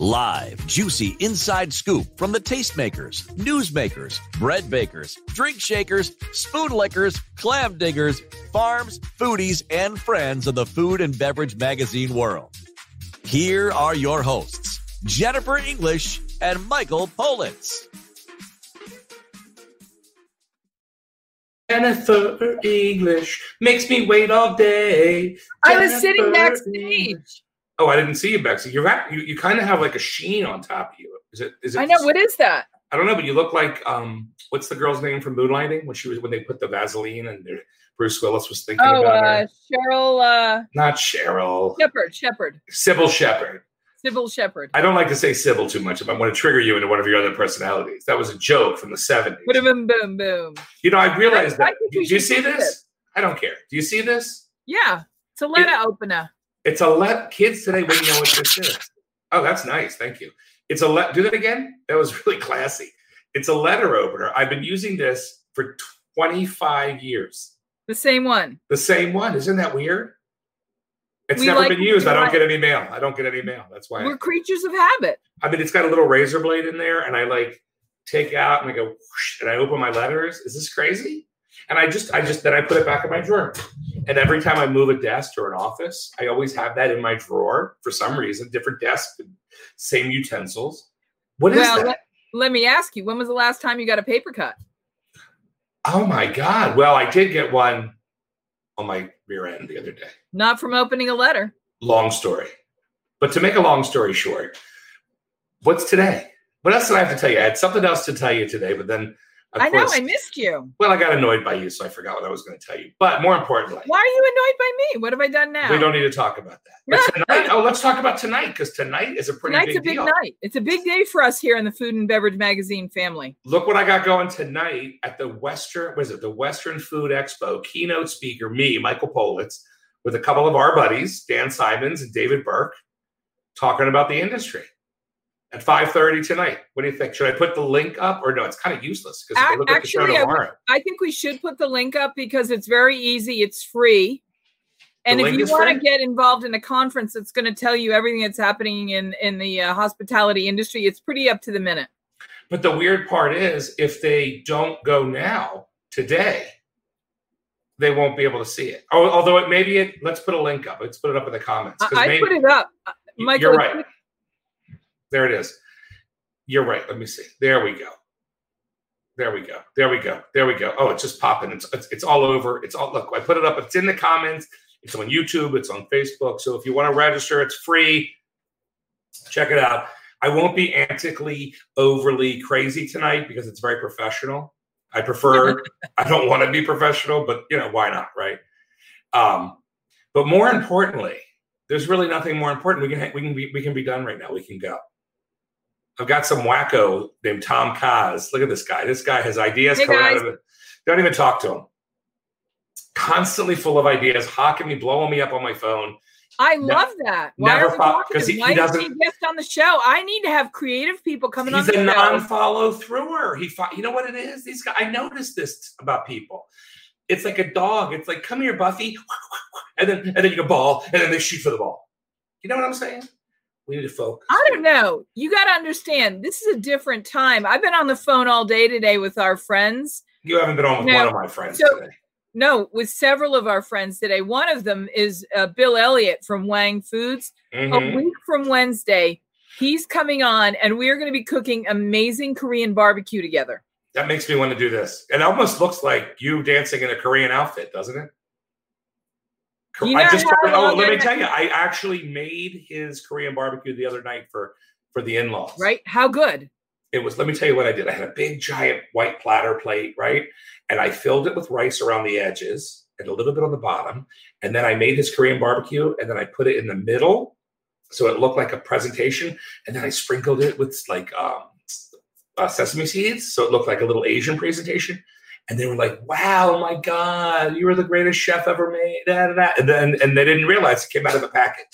Live, juicy inside scoop from the tastemakers, newsmakers, bread bakers, drink shakers, spoon lickers, clam diggers, farms, foodies, and friends of the food and beverage magazine world. Here are your hosts, Jennifer English and Michael Politz. Jennifer English makes me wait all day. I was sitting Jennifer backstage. Oh, I didn't see you, Bexy. You're at, you, you kind of have like a sheen on top of you. Is it? Is it? I know. What is that? I don't know, but you look like um. What's the girl's name from Moonlighting when she was when they put the Vaseline and Bruce Willis was thinking Oh, about uh, her. Cheryl uh, Not Cheryl. Shepherd. Shepherd. Cybill Shepherd. Cybill Shepherd. I don't like to say Sybil too much. If I want to trigger you into one of your other personalities, that was a joke from the '70s. Boom, boom, boom. You know, I realized I- I that. think Do you see this? this. I don't care. Do you see this? Yeah, it's a letter opener. It's a let kids today wouldn't know what this is. Oh, that's nice. Thank you. It's a let. Do that again. That was really classy. It's a letter opener. I've been using this for 25 years. The same one. The same one. Isn't that weird? It's We never like been used. I don't get any mail. I don't get any mail. That's why. We're creatures of habit. I mean, it's got a little razor blade in there, and I like take out and I go whoosh, and I open my letters. Is this crazy? And I just, I just, then I put it back in my drawer. And every time I move a desk or an office, I always have that in my drawer for some reason. Different desk, same utensils. What is well, that? let, let me ask you. When was the last time you got a paper cut? oh my god! Well, I did get one on my rear end the other day. Not from opening a letter. Long story, but to make a long story short, what's today? What else did I have to tell you? I had something else to tell you today, but then of I know. I missed you. Well, I got annoyed by you, so I forgot what I was going to tell you. But more importantly, Why are you annoyed by me? What have I done now? we don't need to talk about that. Tonight, oh, let's talk about tonight because tonight is a pretty Tonight's big, a big deal. night. It's a big day for us here in the Food and Beverage Magazine family. Look what I got going tonight at the Western. Was it the Western Food Expo? Keynote speaker, me, Michael Politz, with a couple of our buddies, Dan Simons and David Burke, talking about the industry at five thirty tonight. What do you think? Should I put the link up or no? It's kind of useless because if I Ac- look at the show actually, I tomorrow. I think we should put the link up because it's very easy. It's free. And if you want to get involved in a conference that's going to tell you everything that's happening in in the uh, hospitality industry, it's pretty up to the minute. But the weird part is, if they don't go now today, they won't be able to see it. Oh, although it maybe it. Let's put a link up. Let's put it up in the comments I, I maybe- put it up, Uh, Michael. You're right. There it is. You're right. Let me see. There we go. There we go. There we go. There we go. Oh, it's just popping. It's it's, it's all over. It's all look. I put it up. It's in the comments. It's on YouTube. It's on Facebook. So if you want to register, it's free. Check it out. I won't be antically overly crazy tonight because it's very professional. I prefer. I don't want to be professional, but you know why not, right? Um, but more importantly, there's really nothing more important. We can we can be we can be done right now. We can go. I've got some wacko named Tom Kaz. Look at this guy. This guy has ideas Hey, coming out of it. Don't even talk to him. Constantly full of ideas, hawking me, blowing me up on my phone. I Ne- love that. Why never are we fo- talking 'cause he- he Why he doesn't- a guest on the show? I need to have creative people coming on the a non-follow througher. He, fo- you know what it is? These guys. I noticed this about people. It's like a dog. It's like, come here, Buffy, and then and then you go ball, and then they shoot for the ball. You know what I'm saying? We need to focus. I don't know. You got to understand, this is a different time. I've been on the phone all day today with our friends. You haven't been on with No. one of my friends So- today. No, with several of our friends today. One of them is uh, Bill Elliott from Wang Foods. Mhm. A week from Wednesday, he's coming on, and we are going to be cooking amazing Korean barbecue together. That makes me want to do this. It almost looks like you dancing in a Korean outfit, doesn't it? You I just oh, let me tell you, I actually made his Korean barbecue the other night for for the in-laws. Right? How good? It was. Let me tell you what I did. I had a big giant white platter plate, right, and I filled it with rice around the edges and a little bit on the bottom, and then I made his Korean barbecue, and then I put it in the middle so it looked like a presentation, and then I sprinkled it with like um, uh, sesame seeds, so it looked like a little Asian presentation. And they were like, "Wow, my God, you were the greatest chef ever made!" Da, da, da. And then and they didn't realize it came out of the packet.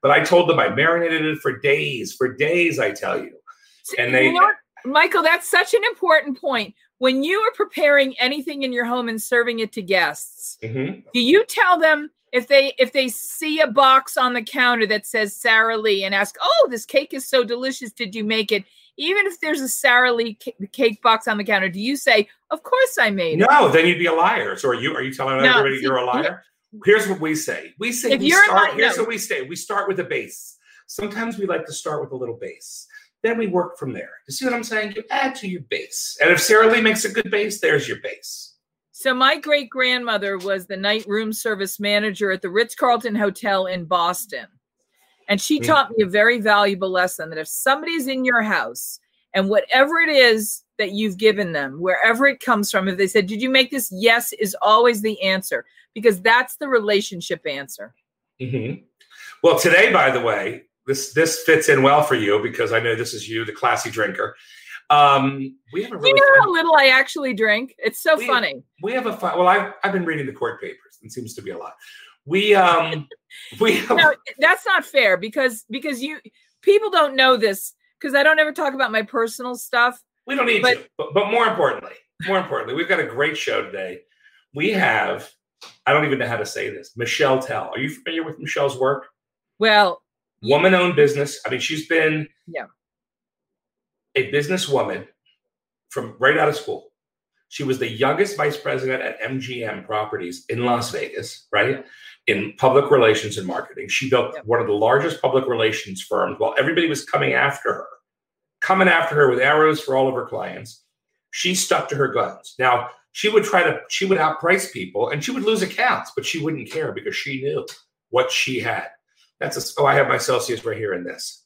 But I told them I marinated it for days, for days. I tell you, and they. You know Michael, that's such an important point. When you are preparing anything in your home and serving it to guests, Mhm. do you tell them if they if they see a box on the counter that says Sara Lee and ask, "Oh, this cake is so delicious. Did you make it?" Even if there's a Sara Lee ca- cake box on the counter, do you say, "Of course I made it"? No, then you'd be a liar. So are you? Are you telling No, everybody see, you're a liar? Here's what we say. We say If we start. liar- here's no. what we say. We start with a base. Sometimes we like to start with a little base. Then we work from there. You see what I'm saying? You add to your base. And if Sara Lee makes a good base, there's your base. So my great grandmother was the night room service manager at the Ritz Carlton Hotel in Boston. And she Mm. taught me a very valuable lesson that if somebody's in your house and whatever it is that you've given them, wherever it comes from, if they said, Did you make this? Yes, is always the answer because that's the relationship answer. Mhm. Well, today, by the way, this this fits in well for you because I know this is you, the classy drinker. Um, we have a You know how little I actually drink? It's so We- funny. we have a fun. Well, I I've been reading the court papers. It seems to be a lot. We um we have No, that's not fair because because you people don't know this because I don't ever talk about my personal stuff. We don't need But- to. But, but more importantly, more importantly, we've got a great show today. We have, I don't even know how to say this, Michele Tell. Are you familiar with Michele's work? Well, Woman owned business. I mean, she's been Yeah. a businesswoman from right out of school. She was the youngest vice president at MGM Properties in Las Vegas, right? In public relations and marketing. She built Yep. one of the largest public relations firms while everybody was coming after her, coming after her with arrows for all of her clients. She stuck to her guns. Now, she would try to, she would outprice people and she would lose accounts, but she wouldn't care because she knew what she had. That's a, oh, I have my Celsius right here in this.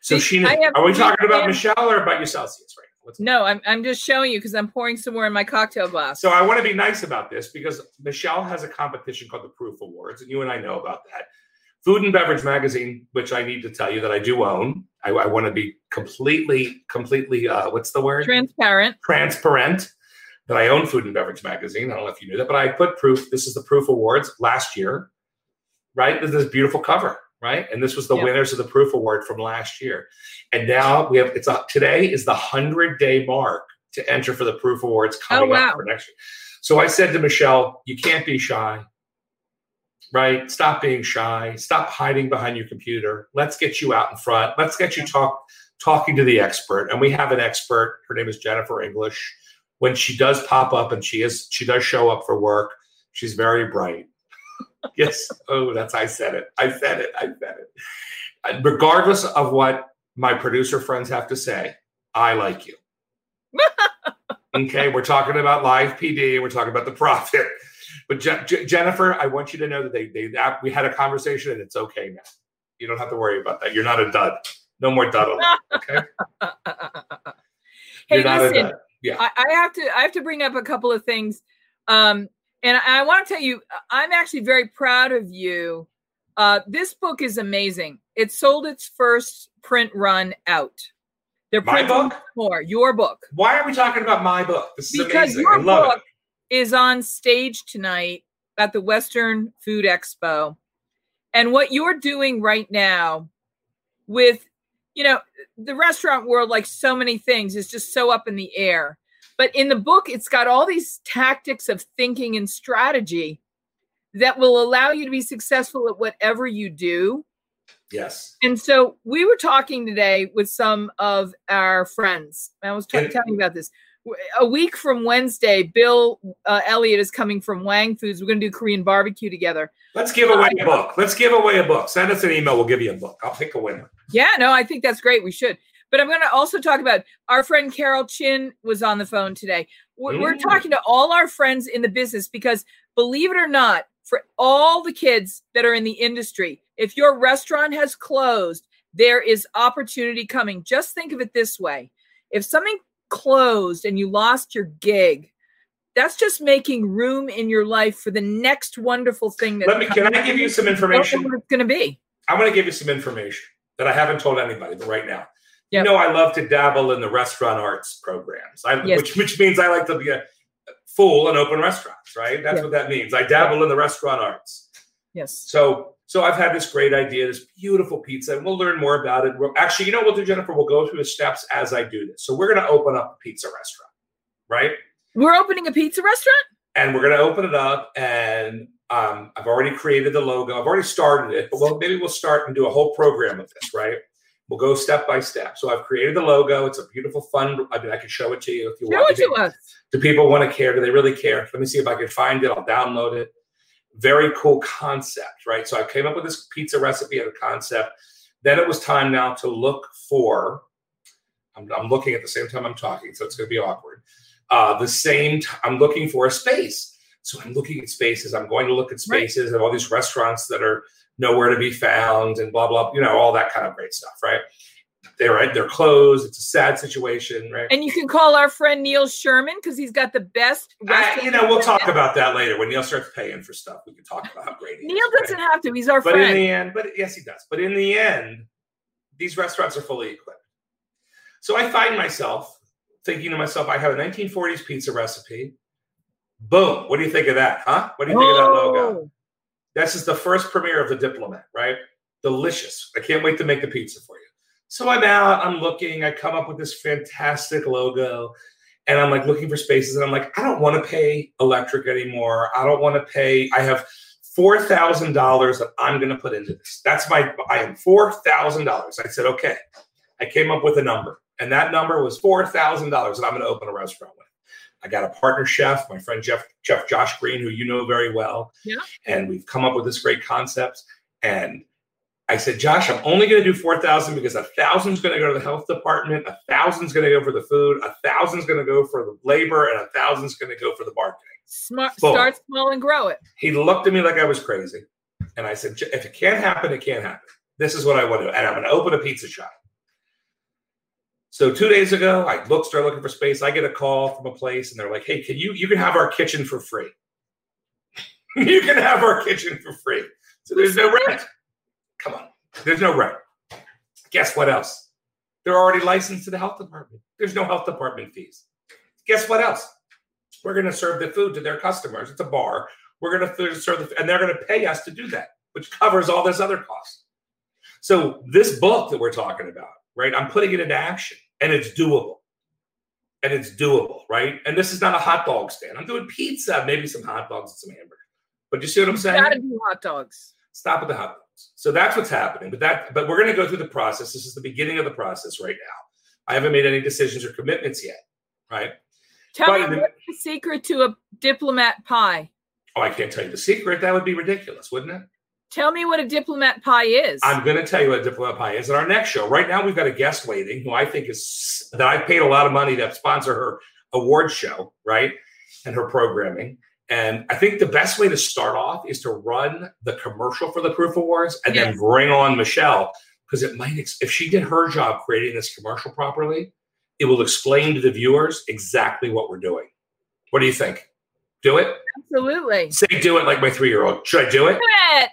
So she knew. Have Are we talking about Michele or about your Celsius right? What's no, I'm I'm just showing you because I'm pouring some more in my cocktail glass. So I want to be nice about this because Michele has a competition called the Proof Awards, and you and I know about that. Food and Beverage Magazine, which I need to tell you that I do own. I, I want to be completely, completely, uh, what's the word? Transparent. Transparent. That I own Food and Beverage Magazine. I don't know if you knew that, but I put proof. This is the Proof Awards last year, right? There's this beautiful cover, right? And this was the Yeah. winners of the Proof Award from last year. And now we have it's a, today is the hundred day mark to enter for the Proof Awards oh, coming Oh, wow. up for next year. So I said to Michele, you can't be shy, right? Stop being shy. Stop hiding behind your computer. Let's get you out in front. Let's get you talk talking to the expert. And we have an expert. Her name is Jennifer English. When she does pop up and she is she does show up for work, she's very bright. yes. Oh, that's I said it. I said it. I said it. Regardless of what my producer friends have to say, I like you. okay, we're talking about live PD. We're talking about the profit. But Je- Je- Jennifer, I want you to know that they they that we had a conversation and it's okay now. You don't have to worry about that. You're not a dud. No more dud. Okay, hey, you're not a listen, dud. Yeah. I, I have to I have to bring up a couple of things. Um, and I, I want to tell you, I'm actually very proud of you. Uh, this book is amazing. It sold its first print run out. They're My book? more. Your book. Why are we talking about my book? This is because amazing. your book is on stage tonight at the Western Food Expo. And what you're doing right now with, you know, the restaurant world, like so many things, is just so up in the air. But in the book, it's got all these tactics of thinking and strategy that will allow you to be successful at whatever you do. Yes. And so we were talking today with some of our friends. I was t- telling you about this. A week from Wednesday, Bill uh, Elliott is coming from Wang Foods. We're going to do Korean barbecue together. Let's give away a book. Let's give away a book. Send us an email. We'll give you a book. I'll pick a winner. Yeah, no, I think that's great. We should. But I'm going to also talk about our friend Carol Chin was on the phone today. We're, we're Mm. talking to all our friends in the business because believe it or not, for all the kids that are in the industry, if your restaurant has closed, there is opportunity coming. Just think of it this way if something closed and you lost your gig, that's just making room in your life for the next wonderful thing that Let me. Can I give you some information? What it's going to be. I'm going to give you some information that I haven't told anybody, but right now. Yep. You know, I love to dabble in the restaurant arts programs, I, Yes. which which means I like to be a full and open restaurants, right? That's Yeah. what that means. I dabble in the restaurant arts. Yes. So so I've had this great idea, this beautiful pizza, and we'll learn more about it. We'll, actually, you know what we'll do, Jennifer? We'll go through the steps as I do this. So we're going to open up a pizza restaurant, right? We're opening a pizza restaurant? and we're going to open it up and um, i've already created the logo i've already started it but well maybe we'll start and do a whole program of this right we'll go step by step. So i've created the logo. It's a beautiful fun i mean i can show it to you if you Show want it to. us. do people want to care? Do they really care? Let me see if i can find it. I'll download it. Very cool concept right? So i came up with this pizza recipe and a concept. Then it was time now to look for i'm, I'm looking at the same time i'm talking so it's going to be awkward. Uh, the same t- i'm looking for a space so i'm looking at spaces i'm going to look at Right. spaces and all these restaurants that are nowhere to be found and blah blah you know all that kind of great stuff right they're they're closed it's a sad situation right And you can call our friend Neil Sherman because he's got the best I, you know, we'll talk about that later when Neil starts paying for stuff. We can talk about how great he is. Neil right? doesn't have to. He's our friend. But in the end, but yes, he does. But in the end, these restaurants are fully equipped. So I find myself thinking to myself, I have a 1940s pizza recipe. Boom. What do you think of that? Huh? What do you think of that logo? Oh, This is the first premiere of the Diplomat, right? Delicious. I can't wait to make the pizza for you. So I'm out, I'm looking, I come up with this fantastic logo, and I'm like looking for spaces, and I'm like, I don't want to pay electric anymore. I don't want to pay. I have four thousand dollars that I'm going to put into this. That's my. I am four thousand dollars. I said, okay. I came up with a number, and that number was four thousand dollars that I'm going to open a restaurant with. I got a partner chef, my friend Jeff Jeff Josh Green, who you know very well. Yeah. And we've come up with this great concept. And I said, Josh, I'm only going to do four thousand because a thousand is going to go to the health department, a thousand is going to go for the food, a thousand is going to go for the labor, and a thousand is going to go for the marketing. smart. Boom. Start small and grow it. He looked at me like I was crazy, and I said, if it can't happen, it can't happen. This is what I want to do, and I'm going to open a pizza shop. So two days ago, I looked, started looking for space. I get a call from a place, and they're like, "Hey, can you you can have our kitchen for free? you can have our kitchen for free." So there's no rent. Come on, there's no rent. Guess what else? They're already licensed to the health department. There's no health department fees. Guess what else? We're going to serve the food to their customers. It's a bar. We're going to serve the, and they're going to pay us to do that, which covers all this other cost. So this book that we're talking about, right? I'm putting it into action, and it's doable, and it's doable, right? And this is not a hot dog stand. I'm doing pizza, maybe some hot dogs and some hamburgers. But you see what I'm saying? Gotta do hot dogs. Stop at the hot dogs. So that's what's happening. But that, but we're going to go through the process. This is the beginning of the process right now. I haven't made any decisions or commitments yet, right? Tell But me the- what's the secret to a diplomat pie. Oh, I can't tell you the secret. That would be ridiculous, wouldn't it? Tell me what a diplomat pie is. I'm going to tell you what a Diplomat Pie is in our next show. Right now, we've got a guest waiting who I think is that I've paid a lot of money to sponsor her award show, right? And her programming. And I think the best way to start off is to run the commercial for the Proof Awards and then bring on Michele because it might, ex- if she did her job creating this commercial properly, it will explain to the viewers exactly what we're doing. What do you think? Do it? Absolutely. Say do it like my three year old. Should I do it? It.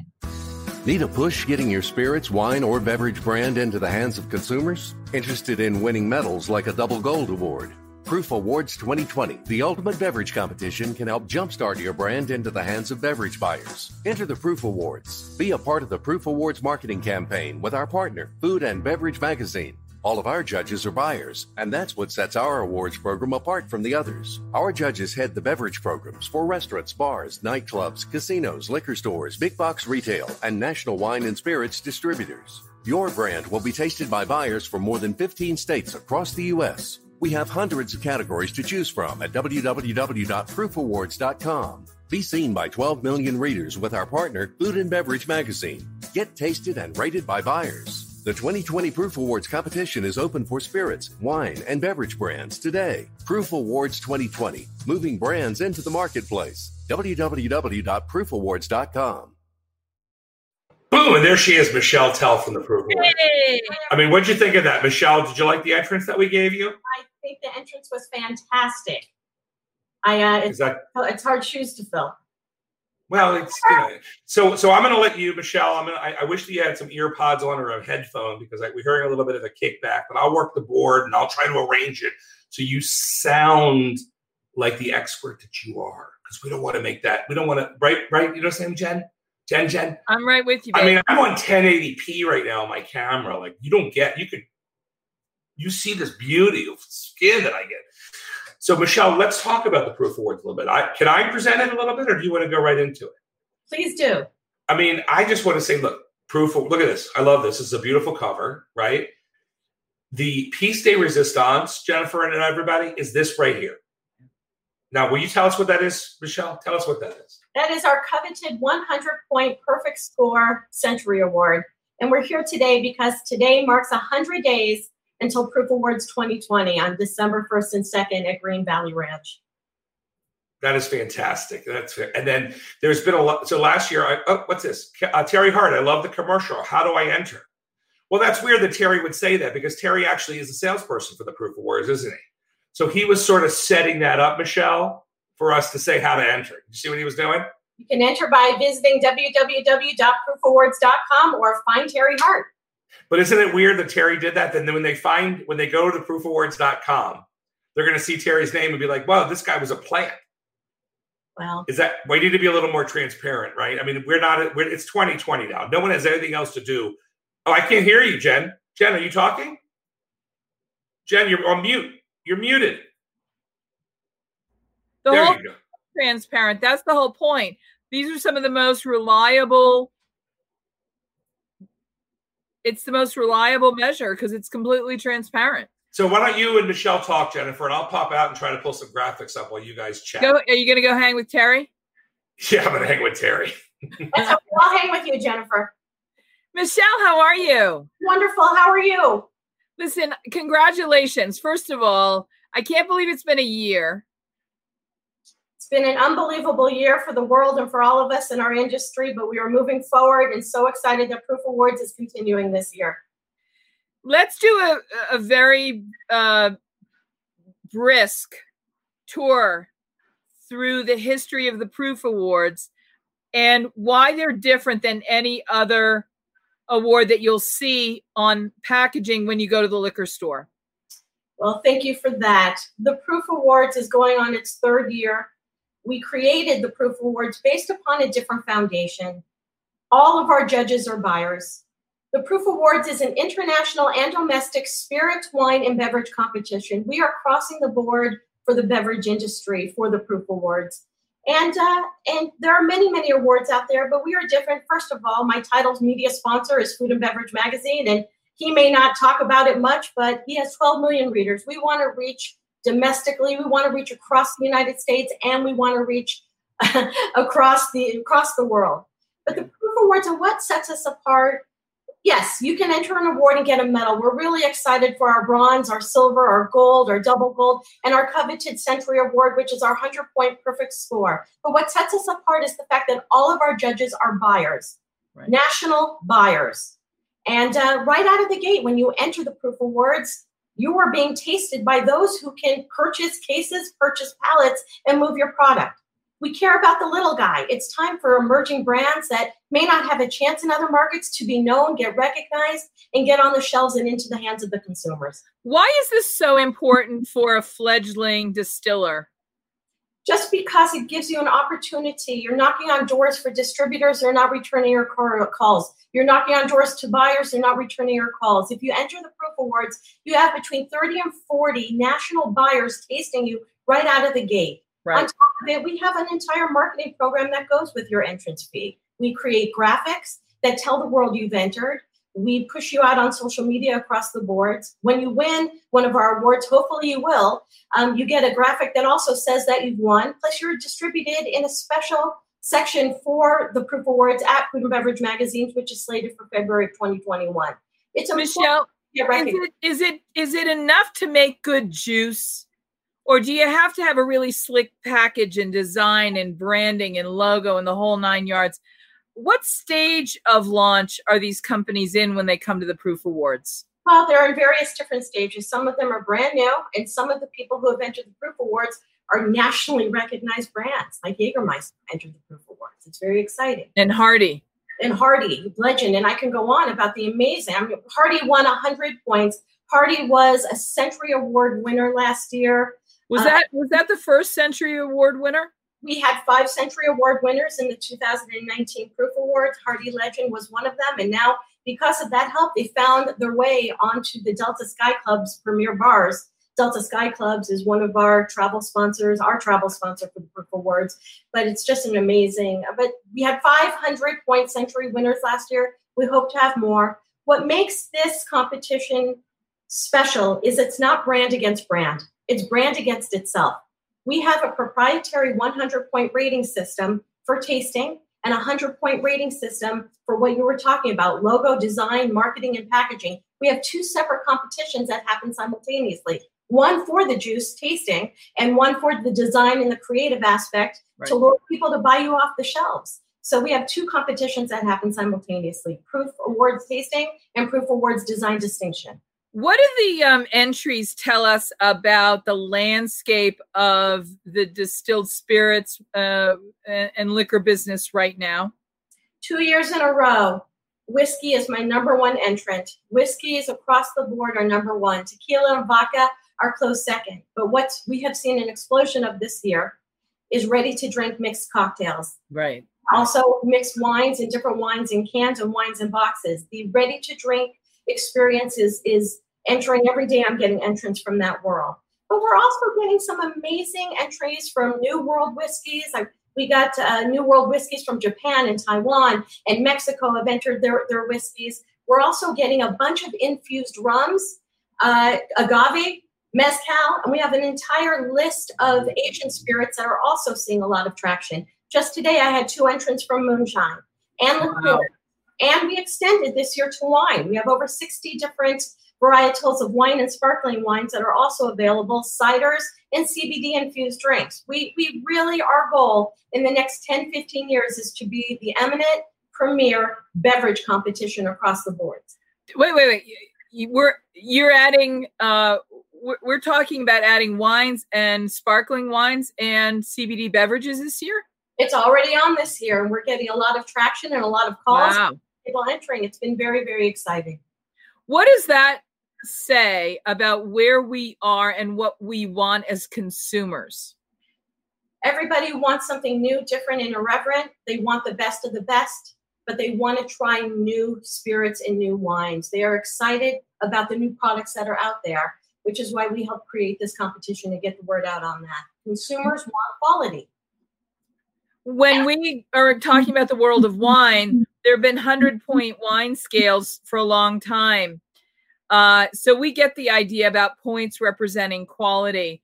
Need a push getting your spirits, wine, or beverage brand into the hands of consumers? Interested in winning medals like a double gold award? Proof Awards 2020, the ultimate beverage competition, can help jumpstart your brand into the hands of beverage buyers. Enter the Proof Awards. Be a part of the Proof Awards marketing campaign with our partner, Food and Beverage Magazine. All of our judges are buyers, and that's what sets our awards program apart from the others. Our judges head the beverage programs for restaurants, bars, nightclubs, casinos, liquor stores, big box retail, and national wine and spirits distributors. Your brand will be tasted by buyers from more than 15 states across the U.S. We have hundreds of categories to choose from at www.proofawards.com. Be seen by 12 million readers with our partner, Food and Beverage Magazine. Get tasted and rated by buyers. The 2020 Proof Awards competition is open for spirits, wine, and beverage brands today. Proof Awards 2020, moving brands into the marketplace. www.proofawards.com. Boom, and there she is, Michele Tell from the Proof Awards. Hey. I mean, what'd you think of that, Michele? Did you like the entrance that we gave you? I think the entrance was fantastic. I uh, it's that it's hard shoes to fill. Well, it's you know, so so I'm going to let you, Michele. I'm gonna. I, I wish that you had some ear pods on or a headphone because I, we're hearing a little bit of a kickback. But I'll work the board and I'll try to arrange it so you sound like the expert that you are. Because we don't want to make that. We don't want to. Right, right. You know what I'm saying, Jen? Jen, Jen. I'm right with you. I mean, I'm on 1080p right now on my camera. Like you don't get. You could. You see this beauty of skin that I get. So, Michele, let's talk about the proof awards a little bit. I, can I present it a little bit, or do you want to go right into it? Please do. I mean, I just want to say, look, proof. Look at this. I love this. This is a beautiful cover, right? The piece de resistance, Jennifer and everybody, is this right here. Now, will you tell us what that is, Michele? Tell us what that is. That is our coveted 100 point perfect score century award. And we're here today because today marks 100 days until Proof Awards 2020 on December 1st and 2nd at Green Valley Ranch. That is fantastic. That's fair. And then there's been a lot. So last year, I, oh, what's this? Uh, Terry Hart. I love the commercial. How do I enter? Well, that's weird that Terry would say that because Terry actually is a salesperson for the Proof Awards, isn't he? So he was sort of setting that up, Michele, for us to say how to enter. You see what he was doing? You can enter by visiting www.proofawards.com or find Terry Hart. But isn't it weird that Terry did that? Then when they find when they go to the proofawards.com, they're going to see Terry's name and be like, "Wow, this guy was a plant." Well, Is that we need to be a little more transparent, right? I mean, we're not. We're, it's 2020 now. No one has anything else to do. Oh, I can't hear you, Jen. Jen, are you talking? Jen, you're on mute. You're muted. the there whole you go. transparent. That's the whole point. These are some of the most reliable. It's the most reliable measure because it's completely transparent. So why don't you and Michele talk, Jennifer, and I'll pop out and try to pull some graphics up while you guys chat. Go, are you going to go hang with Terry? Yeah, I'm gonna hang with Terry. that's okay. I'll hang with you, Jennifer. Michele, how are you? Wonderful. How are you? Listen, congratulations. First of all, I can't believe it's been a year. It's been an unbelievable year for the world and for all of us in our industry, but we are moving forward and so excited that Proof Awards is continuing this year. Let's do a, a very uh, brisk tour through the history of the Proof Awards and why they're different than any other award that you'll see on packaging when you go to the liquor store. Well, thank you for that. The Proof Awards is going on its third year. We created the Proof Awards based upon a different foundation. All of our judges are buyers. The Proof Awards is an international and domestic spirits, wine, and beverage competition. We are crossing the board for the beverage industry for the Proof Awards. And uh, and there are many many awards out there, but we are different. First of all, my title's media sponsor is Food and Beverage Magazine, and he may not talk about it much, but he has 12 million readers. We want to reach domestically, we want to reach across the United States, and we want to reach across the across the world. But the Proof Awards are what sets us apart. Yes, you can enter an award and get a medal. We're really excited for our bronze, our silver, our gold, our double gold, and our coveted Century Award, which is our 100 point perfect score. But what sets us apart is the fact that all of our judges are buyers, Right. national buyers. And uh, right out of the gate, when you enter the Proof Awards, you are being tasted by those who can purchase cases, purchase pallets, and move your product. We care about the little guy. It's time for emerging brands that may not have a chance in other markets to be known, get recognized, and get on the shelves and into the hands of the consumers. Why is this so important for a fledgling distiller? Just because it gives you an opportunity, you're knocking on doors for distributors, they're not returning your calls. You're knocking on doors to buyers, they're not returning your calls. If you enter the Awards, you have between 30 and 40 national buyers tasting you right out of the gate. On top of it, we have an entire marketing program that goes with your entrance fee. We create graphics that tell the world you've entered. We push you out on social media across the boards. When you win one of our awards, hopefully you will, um, you get a graphic that also says that you've won. Plus, you're distributed in a special section for the Proof Awards at Food and Beverage Magazines, which is slated for February 2021. It's a Michele, get is it, is it is it enough to make good juice? Or do you have to have a really slick package and design and branding and logo and the whole nine yards? What stage of launch are these companies in when they come to the Proof Awards? Well, they're in various different stages. Some of them are brand new, and some of the people who have entered the Proof Awards are nationally recognized brands, like Jägermeister entered the Proof Awards. It's very exciting. And Hardy. And Hardy, legend. And I can go on about the amazing. I mean, Hardy won 100 points. Hardy was a Century Award winner last year. Was uh, that was that the first Century Award winner? We had five Century Award winners in the 2019 Proof Awards. Hardy Legend was one of them, and now because of that help, they found their way onto the Delta Sky Club's premier bars. Delta Sky Clubs is one of our travel sponsors, our travel sponsor for the Proof Awards. But it's just an amazing. But we had 500 point century winners last year. We hope to have more. What makes this competition special is it's not brand against brand. It's brand against itself. We have a proprietary 100 point rating system for tasting and a 100 point rating system for what you were talking about logo design, marketing, and packaging. We have two separate competitions that happen simultaneously one for the juice tasting and one for the design and the creative aspect right. to lure people to buy you off the shelves. So we have two competitions that happen simultaneously Proof Awards tasting and Proof Awards design distinction. What do the um, entries tell us about the landscape of the distilled spirits uh, and, and liquor business right now? Two years in a row, whiskey is my number one entrant. Whiskey is across the board our number one. Tequila and vodka are close second. But what we have seen an explosion of this year is ready to drink mixed cocktails. Right. Also, mixed wines and different wines in cans and wines in boxes. The ready to drink experience is, is entering every day. I'm getting entrants from that world. But we're also getting some amazing entries from New World whiskeys. I, we got uh, New World whiskeys from Japan and Taiwan and Mexico have entered their, their whiskeys. We're also getting a bunch of infused rums, uh, agave, mezcal, and we have an entire list of Asian spirits that are also seeing a lot of traction. Just today, I had two entrants from moonshine and liqueur, wow. and we extended this year to wine. We have over 60 different varietals of wine and sparkling wines that are also available, ciders and CBD infused drinks. We, we really, our goal in the next 10, 15 years is to be the eminent premier beverage competition across the board. Wait, wait, wait. We're, you're adding, uh, we're talking about adding wines and sparkling wines and CBD beverages this year? It's already on this year, and we're getting a lot of traction and a lot of calls. Wow. People entering. It's been very, very exciting. What does that say about where we are and what we want as consumers? Everybody wants something new, different, and irreverent. They want the best of the best, but they want to try new spirits and new wines. They are excited about the new products that are out there, which is why we help create this competition to get the word out on that. Consumers want quality. When we are talking about the world of wine, there have been 100 point wine scales for a long time. Uh, so we get the idea about points representing quality.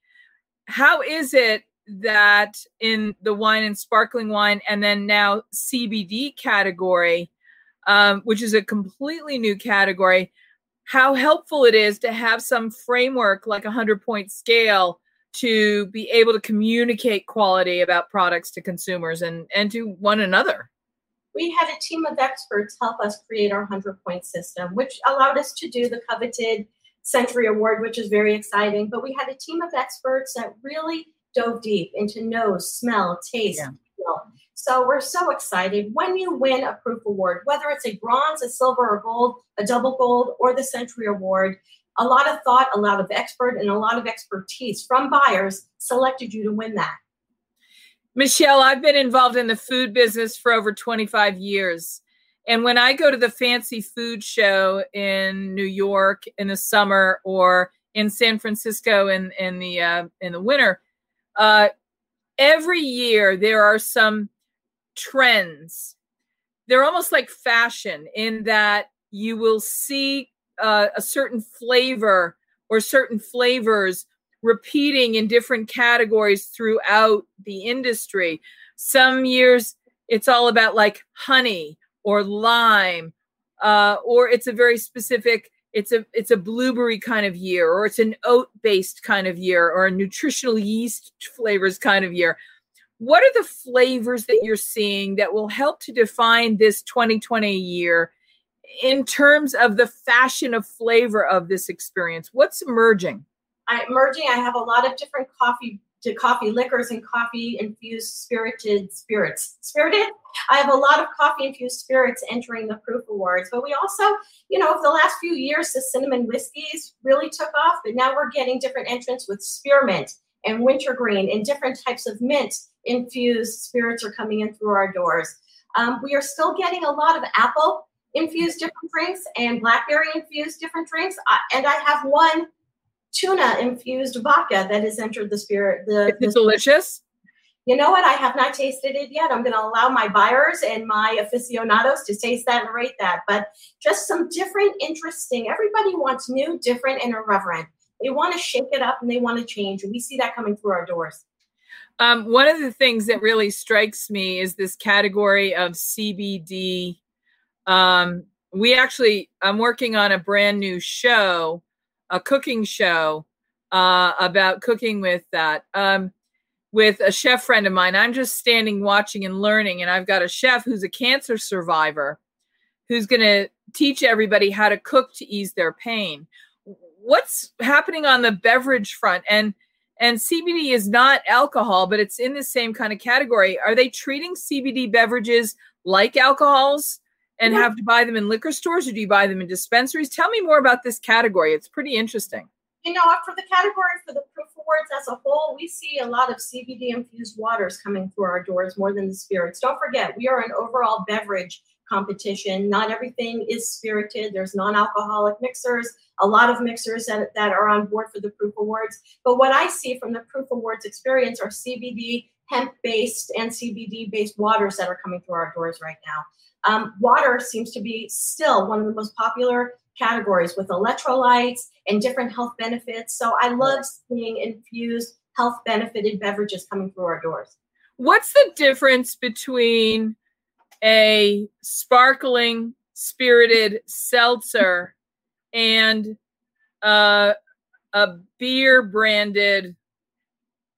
How is it that in the wine and sparkling wine, and then now CBD category, um, which is a completely new category, how helpful it is to have some framework like a 100 point scale to be able to communicate quality about products to consumers and, and to one another? we had a team of experts help us create our 100 point system, which allowed us to do the coveted Century Award, which is very exciting. But we had a team of experts that really dove deep into nose, smell, taste, yeah. So we're so excited when you win a proof award, whether it's a bronze, a silver, or gold, a double gold, or the Century Award. A lot of thought, a lot of expert, and a lot of expertise from buyers selected you to win that. Michele, I've been involved in the food business for over 25 years. And when I go to the fancy food show in New York in the summer or in San Francisco in, in the uh, in the winter, uh, every year there are some trends. They're almost like fashion in that you will see uh, a certain flavor or certain flavors repeating in different categories throughout the industry. Some years it's all about like honey or lime, uh, or it's a very specific. It's a it's a blueberry kind of year, or it's an oat based kind of year, or a nutritional yeast flavors kind of year. What are the flavors that you're seeing that will help to define this 2020 year in terms of the fashion of flavor of this experience? What's emerging? I, merging, I have a lot of different coffee to coffee liquors and coffee infused spirited spirits. Spirited? I have a lot of coffee infused spirits entering the proof awards, but we also, you know, for the last few years, the cinnamon whiskeys really took off, but now we're getting different entrants with spearmint and wintergreen and different types of mint infused spirits are coming in through our doors. Um, we are still getting a lot of apple infused different drinks and blackberry infused different drinks. Uh, and I have one tuna infused vodka that has entered the spirit. The, it's delicious. You know what? I have not tasted it yet. I'm going to allow my buyers and my aficionados to taste that and rate that. But just some different, interesting. Everybody wants new, different, and irreverent. They want to shake it up and they want to change. And we see that coming through our doors. Um, one of the things that really strikes me is this category of CBD. Um, we actually, I'm working on a brand new show, a cooking show uh, about cooking with that. Um, with a chef friend of mine. I'm just standing watching and learning, and I've got a chef who's a cancer survivor who's going to teach everybody how to cook to ease their pain. What's happening on the beverage front? And and CBD is not alcohol, but it's in the same kind of category. Are they treating CBD beverages like alcohols and yeah. have to buy them in liquor stores or do you buy them in dispensaries? Tell me more about this category. It's pretty interesting. You know, for the category for the proof awards as a whole, we see a lot of CBD infused waters coming through our doors more than the spirits. Don't forget, we are an overall beverage competition. Not everything is spirited. There's non-alcoholic mixers, a lot of mixers that, that are on board for the Proof Awards. But what I see from the Proof Awards experience are CBD hemp-based and CBD-based waters that are coming through our doors right now. Um, water seems to be still one of the most popular categories with electrolytes and different health benefits. So I love seeing infused health benefited beverages coming through our doors. What's the difference between a sparkling spirited seltzer and uh, a beer branded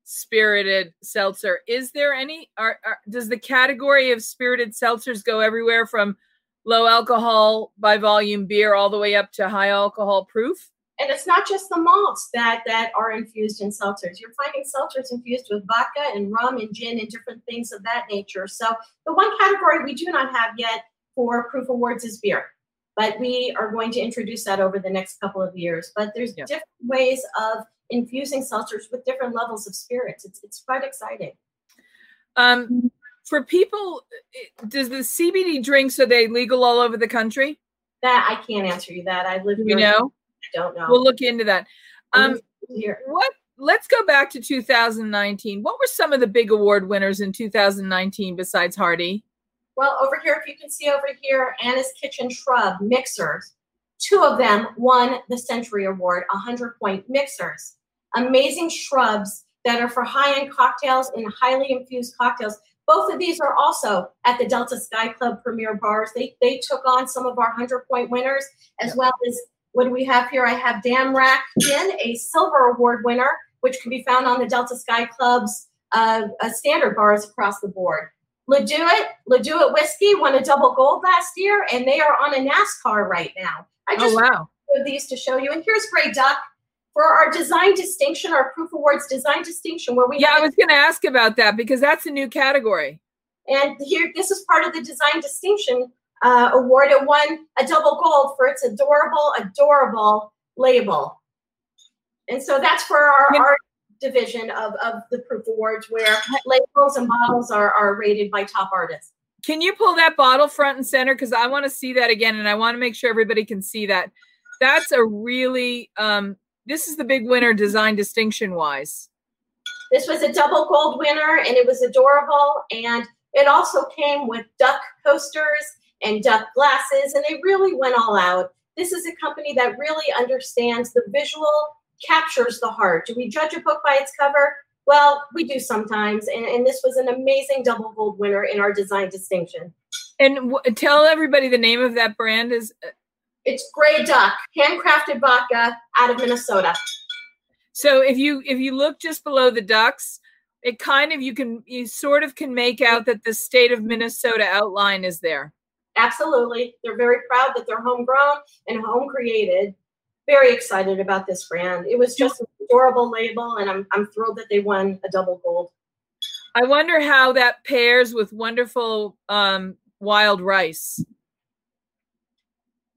spirited seltzer. Is there any? Are, are, does the category of spirited seltzers go everywhere from low alcohol by volume beer all the way up to high alcohol proof? And it's not just the malts that that are infused in seltzers. You're finding seltzers infused with vodka and rum and gin and different things of that nature. So the one category we do not have yet for proof awards is beer. But we are going to introduce that over the next couple of years. But there's yeah. different ways of infusing seltzers with different levels of spirits. It's it's quite exciting. Um, for people, does the CBD drinks are they legal all over the country? That I can't answer you that. I've lived. You know, I don't know. We'll look into that. Um, what? Let's go back to 2019. What were some of the big award winners in 2019 besides Hardy? Well, over here, if you can see over here, Anna's Kitchen Shrub mixers. Two of them won the Century Award, 100 point mixers. Amazing shrubs that are for high end cocktails and highly infused cocktails. Both of these are also at the Delta Sky Club Premier Bars. They, they took on some of our 100 point winners, as well as what do we have here? I have Damrak Gin, a silver award winner, which can be found on the Delta Sky Club's uh, uh, standard bars across the board. Leduit, Leduit Whiskey won a double gold last year, and they are on a NASCAR right now. I oh, just oh, wow. these to show you. And here's Grey Duck for our design distinction, our Proof Awards design distinction, where we yeah, I was going to ask about that because that's a new category. And here, this is part of the design distinction uh, award. It won a double gold for its adorable, adorable label. And so that's for our yeah. art division of, of the Proof Awards, where labels and bottles are, are rated by top artists. Can you pull that bottle front and center? Because I want to see that again, and I want to make sure everybody can see that. That's a really um, this is the big winner design distinction wise. This was a double gold winner and it was adorable. And it also came with duck coasters and duck glasses, and they really went all out. This is a company that really understands the visual, captures the heart. Do we judge a book by its cover? Well, we do sometimes. And, and this was an amazing double gold winner in our design distinction. And w- tell everybody the name of that brand is uh, it's Grey Duck, handcrafted vodka out of Minnesota. So if you if you look just below the ducks, it kind of you can you sort of can make out that the state of Minnesota outline is there. Absolutely. They're very proud that they're homegrown and home created. very excited about this brand. It was just an adorable label, and I'm I'm thrilled that they won a double gold. I wonder how that pairs with wonderful um, wild rice.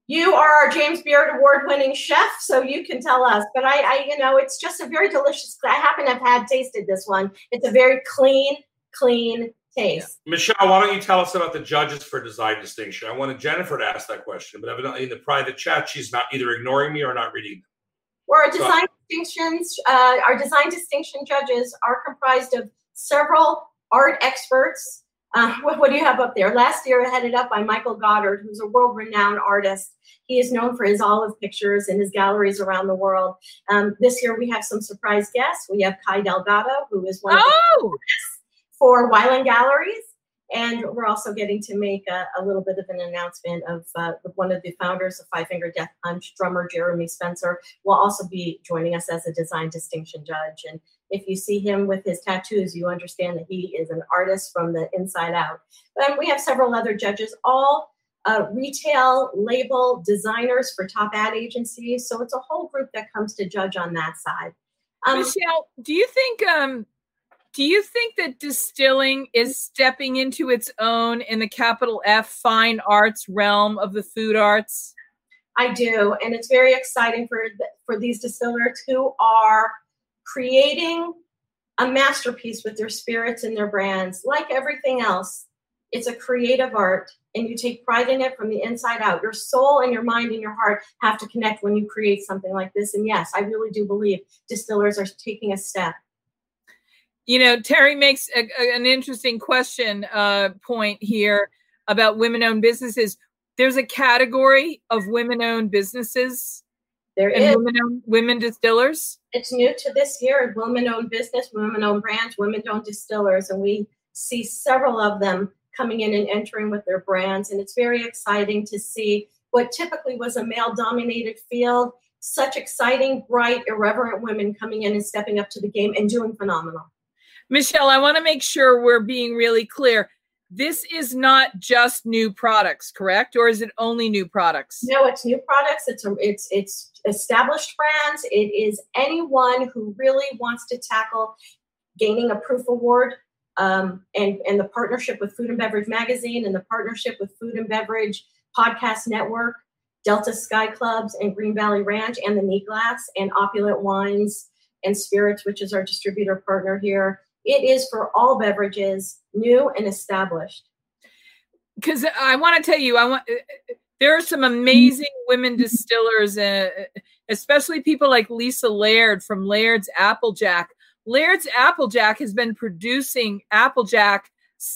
You are our James Beard Award-winning chef, so you can tell us. But I, I, you know, it's just a very delicious. I happen to have had tasted this one. It's a very clean, clean taste. Michele, why don't you tell us about the judges for design distinction? I wanted Jennifer to ask that question, but evidently in the private chat, she's not either ignoring me or not reading them. Well, our design so, distinctions, uh, our design distinction judges are comprised of several art experts. Uh, what, what, do you have up there? Last year, headed up by Michael Godard, who's a world-renowned artist. He is known for his olive pictures and his galleries around the world. Um, this year, we have some surprise guests. We have Kai Delgado, who is one oh! of the for Wyland Galleries. And we're also getting to make a, a little bit of an announcement of uh, one of the founders of Five Finger Death Punch, drummer Jeremy Spencer, will also be joining us as a design distinction judge. And if you see him with his tattoos, you understand that he is an artist from the inside out. But we have several other judges, all uh, retail label designers for top ad agencies. So it's a whole group that comes to judge on that side. Um, Michele, do you think um, do you think that distilling is stepping into its own in the capital F fine arts realm of the food arts? I do, and it's very exciting for for these distillers who are creating a masterpiece with their spirits and their brands. Like everything else, it's a creative art, and you take pride in it from the inside out. Your soul and your mind and your heart have to connect when you create something like this. And yes, I really do believe distillers are taking a step you know, Terry makes a, a, an interesting question uh, point here about women-owned businesses. There's a category of women-owned businesses. There is women-owned women distillers. It's new to this year. Women-owned business, women-owned brands, women-owned distillers, and we see several of them coming in and entering with their brands. And it's very exciting to see what typically was a male-dominated field. Such exciting, bright, irreverent women coming in and stepping up to the game and doing phenomenal. Michele, I want to make sure we're being really clear. This is not just new products, correct? Or is it only new products? No, it's new products. It's a, it's it's established brands. It is anyone who really wants to tackle gaining a proof award um, and and the partnership with Food and Beverage Magazine and the partnership with Food and Beverage Podcast Network, Delta Sky Clubs and Green Valley Ranch and the Neat Glass and Opulent Wines and Spirits, which is our distributor partner here. It is for all beverages, new and established. Because I want to tell you, I want there are some amazing women distillers, uh, especially people like Lisa Laird from Laird's Applejack. Laird's Applejack has been producing Applejack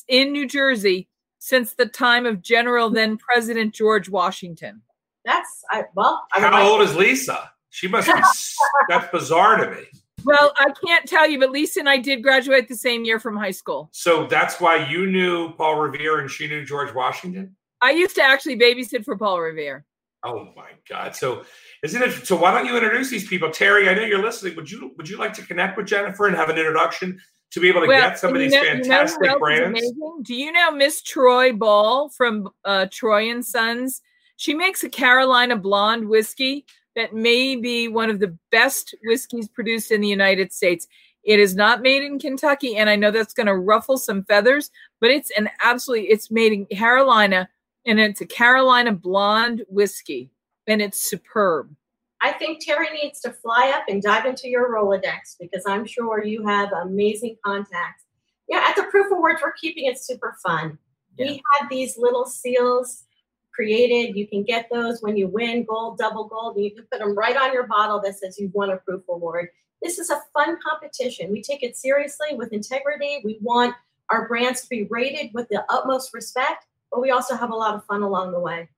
in New Jersey since the time of General then President George Washington. That's I well. I How old is Lisa? She must be. that's bizarre to me. Well, I can't tell you, but Lisa and I did graduate the same year from high school. So that's why you knew Paul Revere and she knew George Washington? I used to actually babysit for Paul Revere. Oh my God. So isn't it so why don't you introduce these people? Terry, I know you're listening. Would you would you like to connect with Jennifer and have an introduction to be able to well, get some of these know, fantastic you know brands? Do you know Miss Troy Ball from uh, Troy and Sons? She makes a Carolina blonde whiskey that may be one of the best whiskeys produced in the United States. It is not made in Kentucky, and I know that's going to ruffle some feathers, but it's an absolutely it's made in Carolina, and it's a Carolina blonde whiskey, and it's superb. I think Terry needs to fly up and dive into your Rolodex because I'm sure you have amazing contacts. Yeah, at the Proof Awards, we're keeping it super fun. Yeah. We had these little seals created. You can get those when you win gold, double gold, and you can put them right on your bottle that says you've won a proof award. This is a fun competition. We take it seriously with integrity. We want our brands to be rated with the utmost respect, but we also have a lot of fun along the way.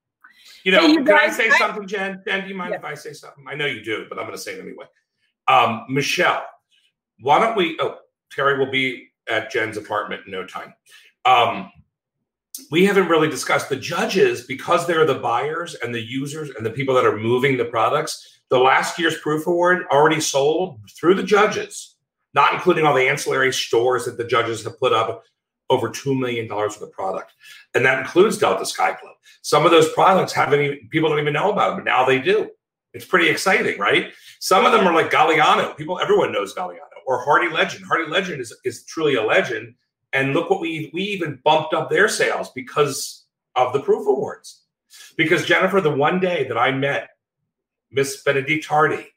You know, you can guys, I say I, something, Jen? Jen, do you mind yeah. if I say something? I know you do, but I'm going to say it anyway. Um, Michele, why don't we? Oh, Terry will be at Jen's apartment in no time. Um, we haven't really discussed the judges because they're the buyers and the users and the people that are moving the products. The last year's proof award already sold through the judges, not including all the ancillary stores that the judges have put up over $2 million worth of product. And that includes Delta Sky Club. Some of those products haven't even, people don't even know about them, but now they do. It's pretty exciting, right? Some of them are like Galliano. People, everyone knows Galliano or Hardy Legend. Hardy Legend is, is truly a legend. And look what we we even bumped up their sales because of the proof awards. Because Jennifer, the one day that I met Miss Benedict Hardy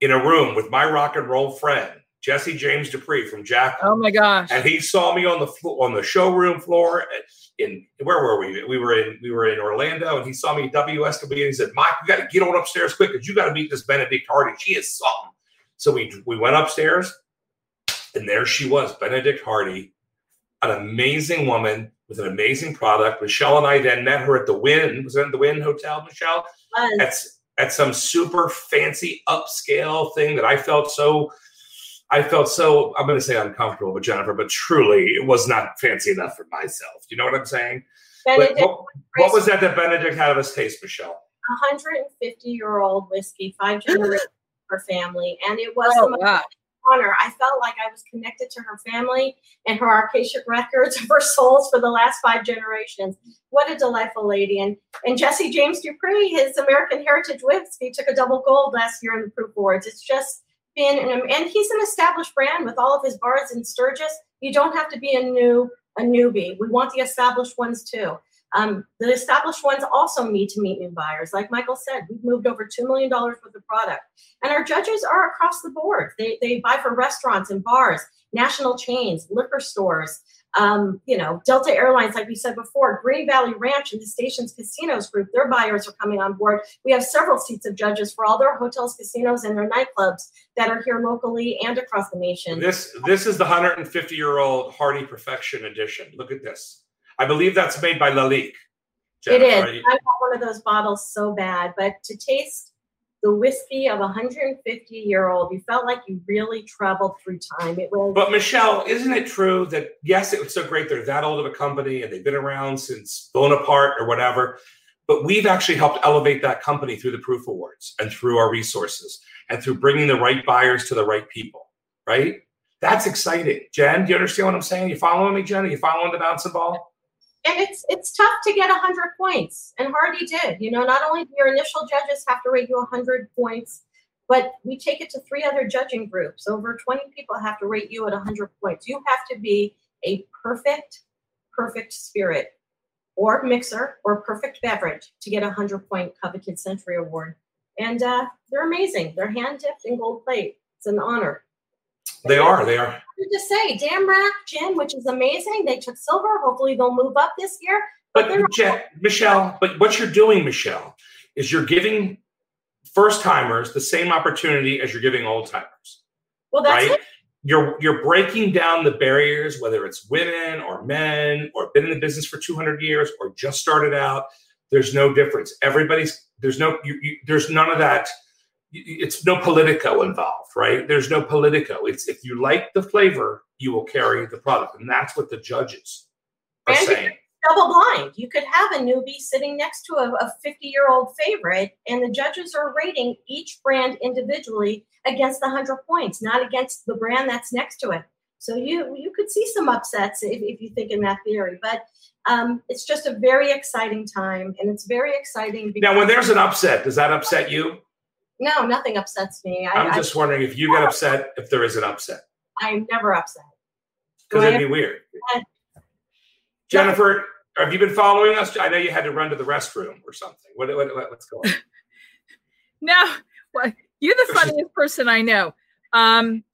in a room with my rock and roll friend Jesse James Dupree from Jack. Oh my gosh! And he saw me on the floor, on the showroom floor in where were we? We were in we were in Orlando, and he saw me at WSW, and he said, "Mike, you got to get on upstairs quick because you got to meet this Benedict Hardy. She is something." So we we went upstairs, and there she was, Benedict Hardy, an amazing woman with an amazing product. Michele and I then met her at the Wynn. Was it the Wynn Hotel, Michele? At at some super fancy upscale thing that I felt so I felt so, I'm going to say uncomfortable with Jennifer, but truly it was not fancy enough for myself. You know what I'm saying? Benedict, what, what, was that that Benedict had of us taste, Michele? 150 year old whiskey, five generations for family. And it was oh, wow. Honor. I felt like I was connected to her family and her Akashic records of her souls for the last five generations. What a delightful lady. And and Jesse James Dupree, his American Heritage whiskey, took a double gold last year in the Proof Awards. It's just been an, and he's an established brand with all of his bars in Sturgis. You don't have to be a new a newbie. We want the established ones too. Um, the established ones also need to meet new buyers. Like Michael said, we've moved over $2 million worth of product. And our judges are across the board. They, they buy for restaurants and bars, national chains, liquor stores, um, you know, Delta Airlines, like we said before, Green Valley Ranch and the station's casinos group, their buyers are coming on board. We have several seats of judges for all their hotels, casinos, and their nightclubs that are here locally and across the nation. This this is the 150 year old Hardy Perfection Edition. Look at this. I believe that's made by Lalique. It is. I want one of those bottles so bad, but to taste the whiskey of a 150 year old. You felt like you really traveled through time. It was. But Michele, isn't it true that yes, it was so great they're that old of a company and they've been around since Bonaparte or whatever. But we've actually helped elevate that company through the Proof Awards and through our resources and through bringing the right buyers to the right people. Right? That's exciting. Jen, do you understand what I'm saying? You following me, Jen? Are you following the bouncing ball? And it's it's tough to get 100 points and hardy did you know not only do your initial judges have to rate you 100 points but we take it to three other judging groups. Over 20 people have to rate you at 100 points. You have to be a perfect perfect spirit or mixer or perfect beverage to get a 100 point coveted century award. And uh, they're amazing. They're hand dipped in gold plate. It's an honor they are. They are. To say, Damrak Gin, which is amazing. They took silver. Hopefully, they'll move up this year. But, but Je- Michele, but what you're doing, Michele, is you're giving first timers the same opportunity as you're giving old timers. Well, that's right? it. You're you're breaking down the barriers, whether it's women or men, or been in the business for 200 years, or just started out. There's no difference. Everybody's there's no you, you, there's none of that it's no politico involved, right? There's no politico. It's if you like the flavor, you will carry the product, and that's what the judges are and saying. Double blind. You could have a newbie sitting next to a 50 year old favorite, and the judges are rating each brand individually against the 100 points, not against the brand that's next to it. So you you could see some upsets if, if you think in that theory, but um, it's just a very exciting time, and it's very exciting. now, when there's an upset, does that upset you? No, nothing upsets me. I, am just I, wondering if you get upset if there is an upset. I'm never upset. Because it'd be weird. Uh, Jennifer, have you been following us? I know you had to run to the restroom or something. What, what, what what's going on? no, well, you're the funniest person I know. Um,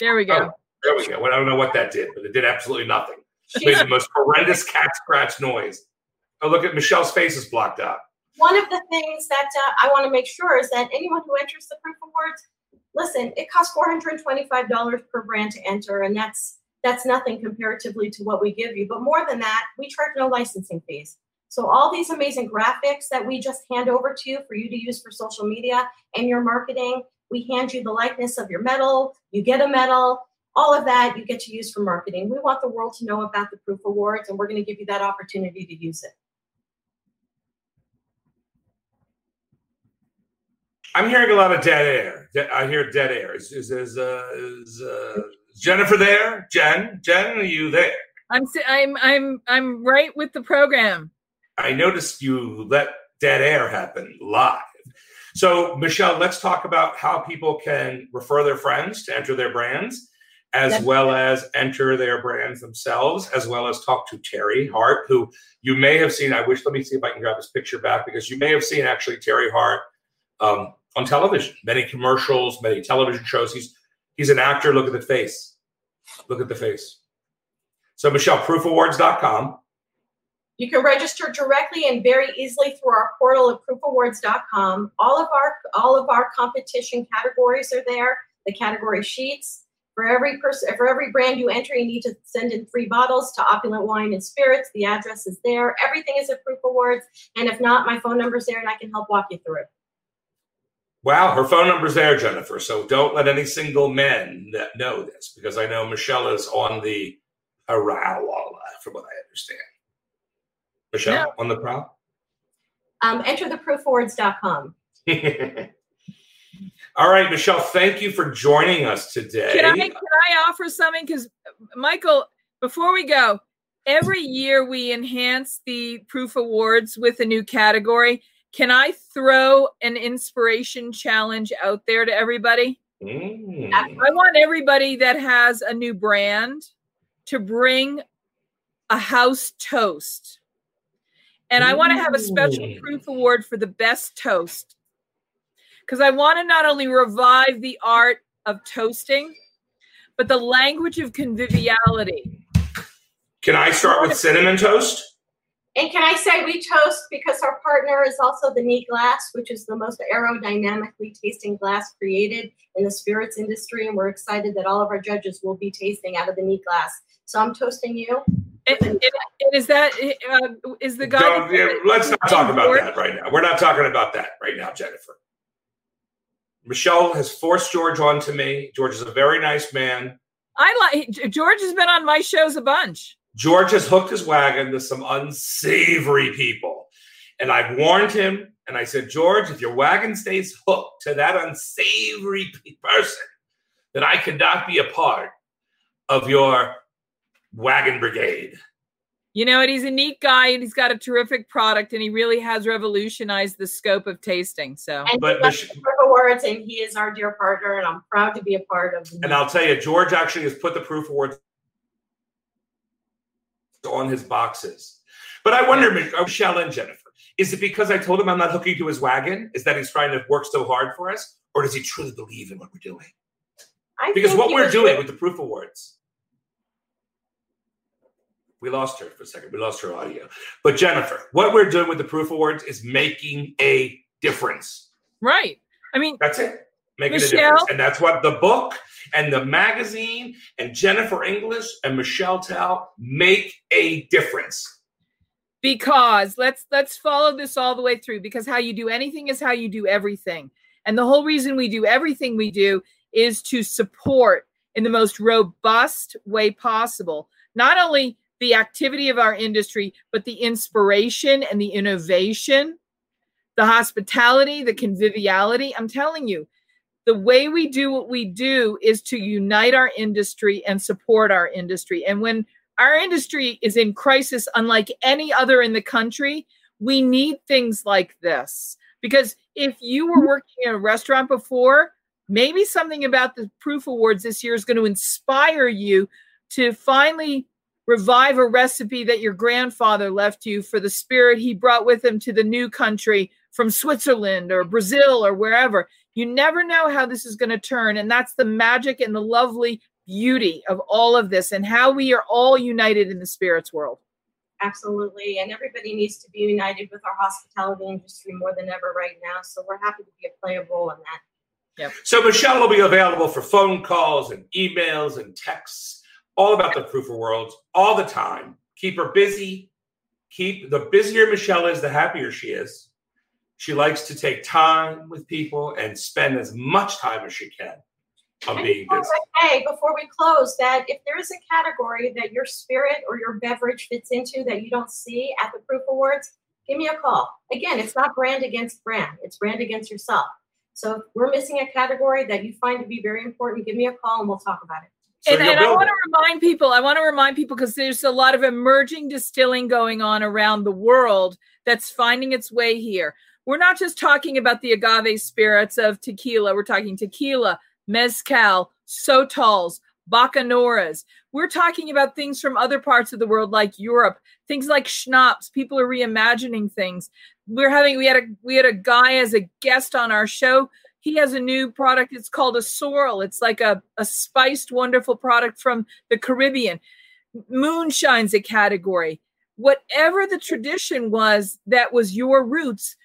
there we go. Oh, there we go. Well, I don't know what that did, but it did absolutely nothing. It made the most horrendous cat scratch noise. Oh, look at Michele's face is blocked out one of the things that uh, I want to make sure is that anyone who enters the Proof Awards, listen, it costs four hundred twenty-five dollars per brand to enter, and that's that's nothing comparatively to what we give you. But more than that, we charge no licensing fees. So all these amazing graphics that we just hand over to you for you to use for social media and your marketing, we hand you the likeness of your medal. You get a medal. All of that you get to use for marketing. We want the world to know about the Proof Awards, and we're going to give you that opportunity to use it. I'm hearing a lot of dead air. I hear dead air. Is is, is, uh, is uh, Jennifer there? Jen, Jen, are you there? I'm I'm I'm I'm right with the program. I noticed you let dead air happen live. So, Michele, let's talk about how people can refer their friends to enter their brands, as That's well as enter their brands themselves, as well as talk to Terry Hart, who you may have seen. I wish, let me see if I can grab his picture back because you may have seen actually Terry Hart um, on television, many commercials, many television shows. He's he's an actor. Look at the face. Look at the face. So, Michele, proofawards.com. You can register directly and very easily through our portal at proofawards.com. All of our all of our competition categories are there. The category sheets. For every person, for every brand you enter, you need to send in three bottles to Opulent Wine and Spirits. The address is there. Everything is at Proof Awards. And if not, my phone number's there, and I can help walk you through it. Wow, her phone number's there, Jennifer. So don't let any single men that know this, because I know Michele is on the prowl, from what I understand. Michele Yeah. on the prowl. Um, enter the proofawards.com. All right, Michele. Thank you for joining us today. Can I can I offer something? Because Michael, before we go, every year we enhance the proof awards with a new category. Can I throw an inspiration challenge out there to everybody? Mm. I want everybody that has a new brand to bring a house toast. And I want to have a special proof award for the best toast. Because I want to not only revive the art of toasting, but the language of conviviality. Can I start with cinnamon toast? And can I say we toast because our partner is also the Neat Glass, which is the most aerodynamically tasting glass created in the spirits industry. And we're excited that all of our judges will be tasting out of the Neat Glass. So I'm toasting you. And, and- and is that uh, is the guy? Don't- yeah, let's not talk about that right now. We're not talking about that right now, Jennifer. Michele has forced George onto me. George is a very nice man. I like George has been on my shows a bunch. George has hooked his wagon to some unsavory people. And I've warned him and I said, George, if your wagon stays hooked to that unsavory person, then I cannot be a part of your wagon brigade. You know, and he's a neat guy and he's got a terrific product and he really has revolutionized the scope of tasting. So And But he Mich- the Proof Awards, and he is our dear partner, and I'm proud to be a part of the And I'll tell you, George actually has put the proof awards on his boxes. But I wonder, Michele and Jennifer, is it because I told him I'm not hooking to his wagon? Is that he's trying to work so hard for us? Or does he truly believe in what we're doing? I Because what we're doing really- with the proof awards, we lost her for a second. We lost her audio. But Jennifer, what we're doing with the proof awards is making a difference. right. I mean, That's it. Making a Michele? difference. And that's what the book and the magazine and Jennifer English and Michele Tell make a difference. because let's let's follow this all the way through because how you do anything is how you do everything. And the whole reason we do everything we do is to support in the most robust way possible, not only the activity of our industry, but the inspiration and the innovation, the hospitality, the conviviality. I'm telling you, the way we do what we do is to unite our industry and support our industry. And when our industry is in crisis unlike any other in the country, we need things like this. Because if you were mm-hmm. working in a restaurant before, maybe something about the Proof Awards this year is going to inspire you to finally revive a recipe that your grandfather left you for the spirit he brought with him to the new country from Switzerland or Brazil or wherever. You never know how this is going to turn. And that's the magic and the lovely beauty of all of this and how we are all united in the spirits world. Absolutely. And everybody needs to be united with our hospitality industry more than ever right now. So we're happy to be a play a role in that. So Michele will be available for phone calls and emails and texts, all about the proof awards all the time. Keep her busy. Keep the busier Michele is, the happier she is. She likes to take time with people and spend as much time as she can on And being before busy. I say, before we close, that if there is a category that your spirit or your beverage fits into that you don't see at the Proof Awards, give me a call. Again, it's not brand against brand, it's brand against yourself. So if we're missing a category that you find to be very important, give me a call and we'll talk about it. So and and I want to remind people, I want to remind people because there's a lot of emerging distilling going on around the world that's finding its way here. We're not just talking about the agave spirits of tequila. We're talking tequila, mezcal, sotols, bacanoras. We're talking about things from other parts of the world like Europe, things like schnapps. People are reimagining things. We're having we had a we had a guy as a guest on our show. He has a new product. It's called a sorrel. It's like a, a spiced, wonderful product from the Caribbean. Moonshine's a category. Whatever the tradition was that was your roots,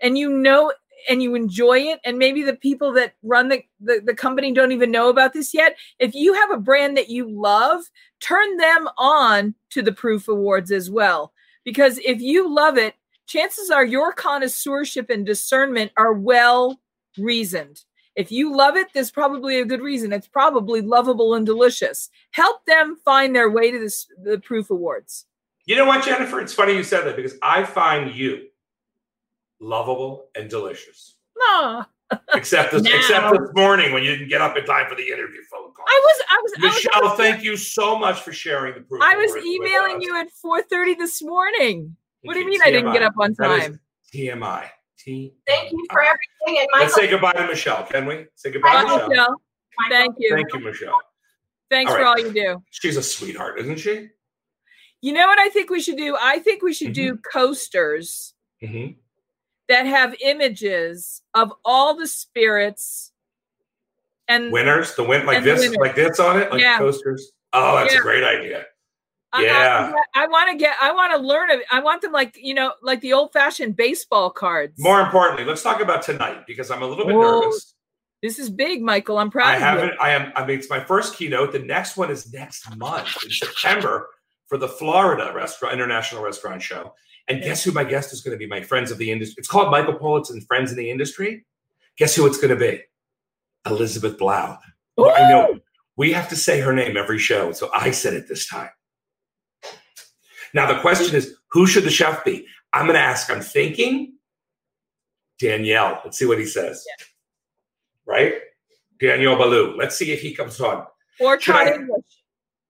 and you know and you enjoy it and maybe the people that run the, the, the company don't even know about this yet. If you have a brand that you love turn them on to the proof awards as well. Because if you love it chances are your connoisseurship and discernment are well reasoned. If you love it there's probably a good reason. It's probably lovable and delicious. Help them find their way to this the proof awards. You know what jennifer? It's funny you said that because i find you lovable and delicious. No. except this, except this morning when you didn't get up in time for the interview phone call. I was, I was, Michele. I was, thank you so much for sharing the proof. I was emailing you at four thirty this morning. What do you mean TMI. I didn't get up on time? TMI. T. Thank you for everything. And Michael, let's say goodbye to Michele, can we? Say goodbye, Bye, Michele. Michele. Thank you. Thank you, Michele. Thanks all for all you do. She's a sweetheart, isn't she? You know what I think we should do? I think we should mm-hmm. do coasters. Mm-hmm that have images of all the spirits and winners, the win like this, like this on it, like yeah. coasters. Oh, that's yeah. a great idea. Yeah, I, I want to get. I want to learn it. I want them like you know, like the old fashioned baseball cards. More importantly, let's talk about tonight because I'm a little bit Whoa. nervous. This is big, Michael. I'm proud. I haven't. I am. I mean, it's my first keynote. The next one is next month in September for the Florida Restaurant International Restaurant Show. And guess who my guest is going to be? My friends of the industry. It's called Michael Politz and Friends in the Industry. Guess who it's going to be? Elizabeth Blau. Well, I know we have to say her name every show, so I said it this time. Now the question is, who should the chef be? I'm going to ask. I'm thinking Danielle. Let's see what he says. Yeah. Right, Daniel Boulud. Let's see if he comes on. Or Todd English.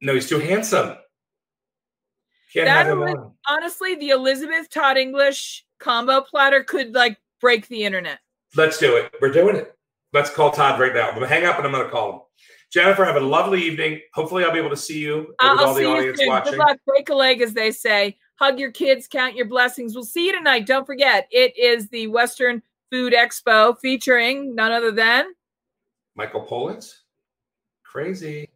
No, he's too handsome. That him honestly, the Elizabeth Todd English combo platter could like break the internet. Let's do it. We're doing it. Let's call Todd right now. I'm gonna hang up and I'm gonna call him. Jennifer, have a lovely evening. Hopefully, I'll be able to see you I'll with all the audience watching. Good luck. Break a leg, as they say. Hug your kids, count your blessings. We'll see you tonight. Don't forget, it is the Western Food Expo featuring none other than Michael Politz. Crazy.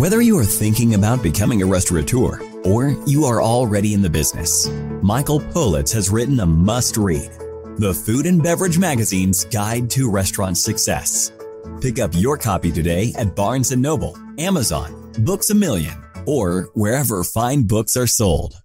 Whether you are thinking about becoming a restaurateur or you are already in the business, Michael Politz has written a must read The Food and Beverage Magazine's Guide to Restaurant Success. Pick up your copy today at Barnes & Noble, Amazon, Books A Million, or wherever fine books are sold.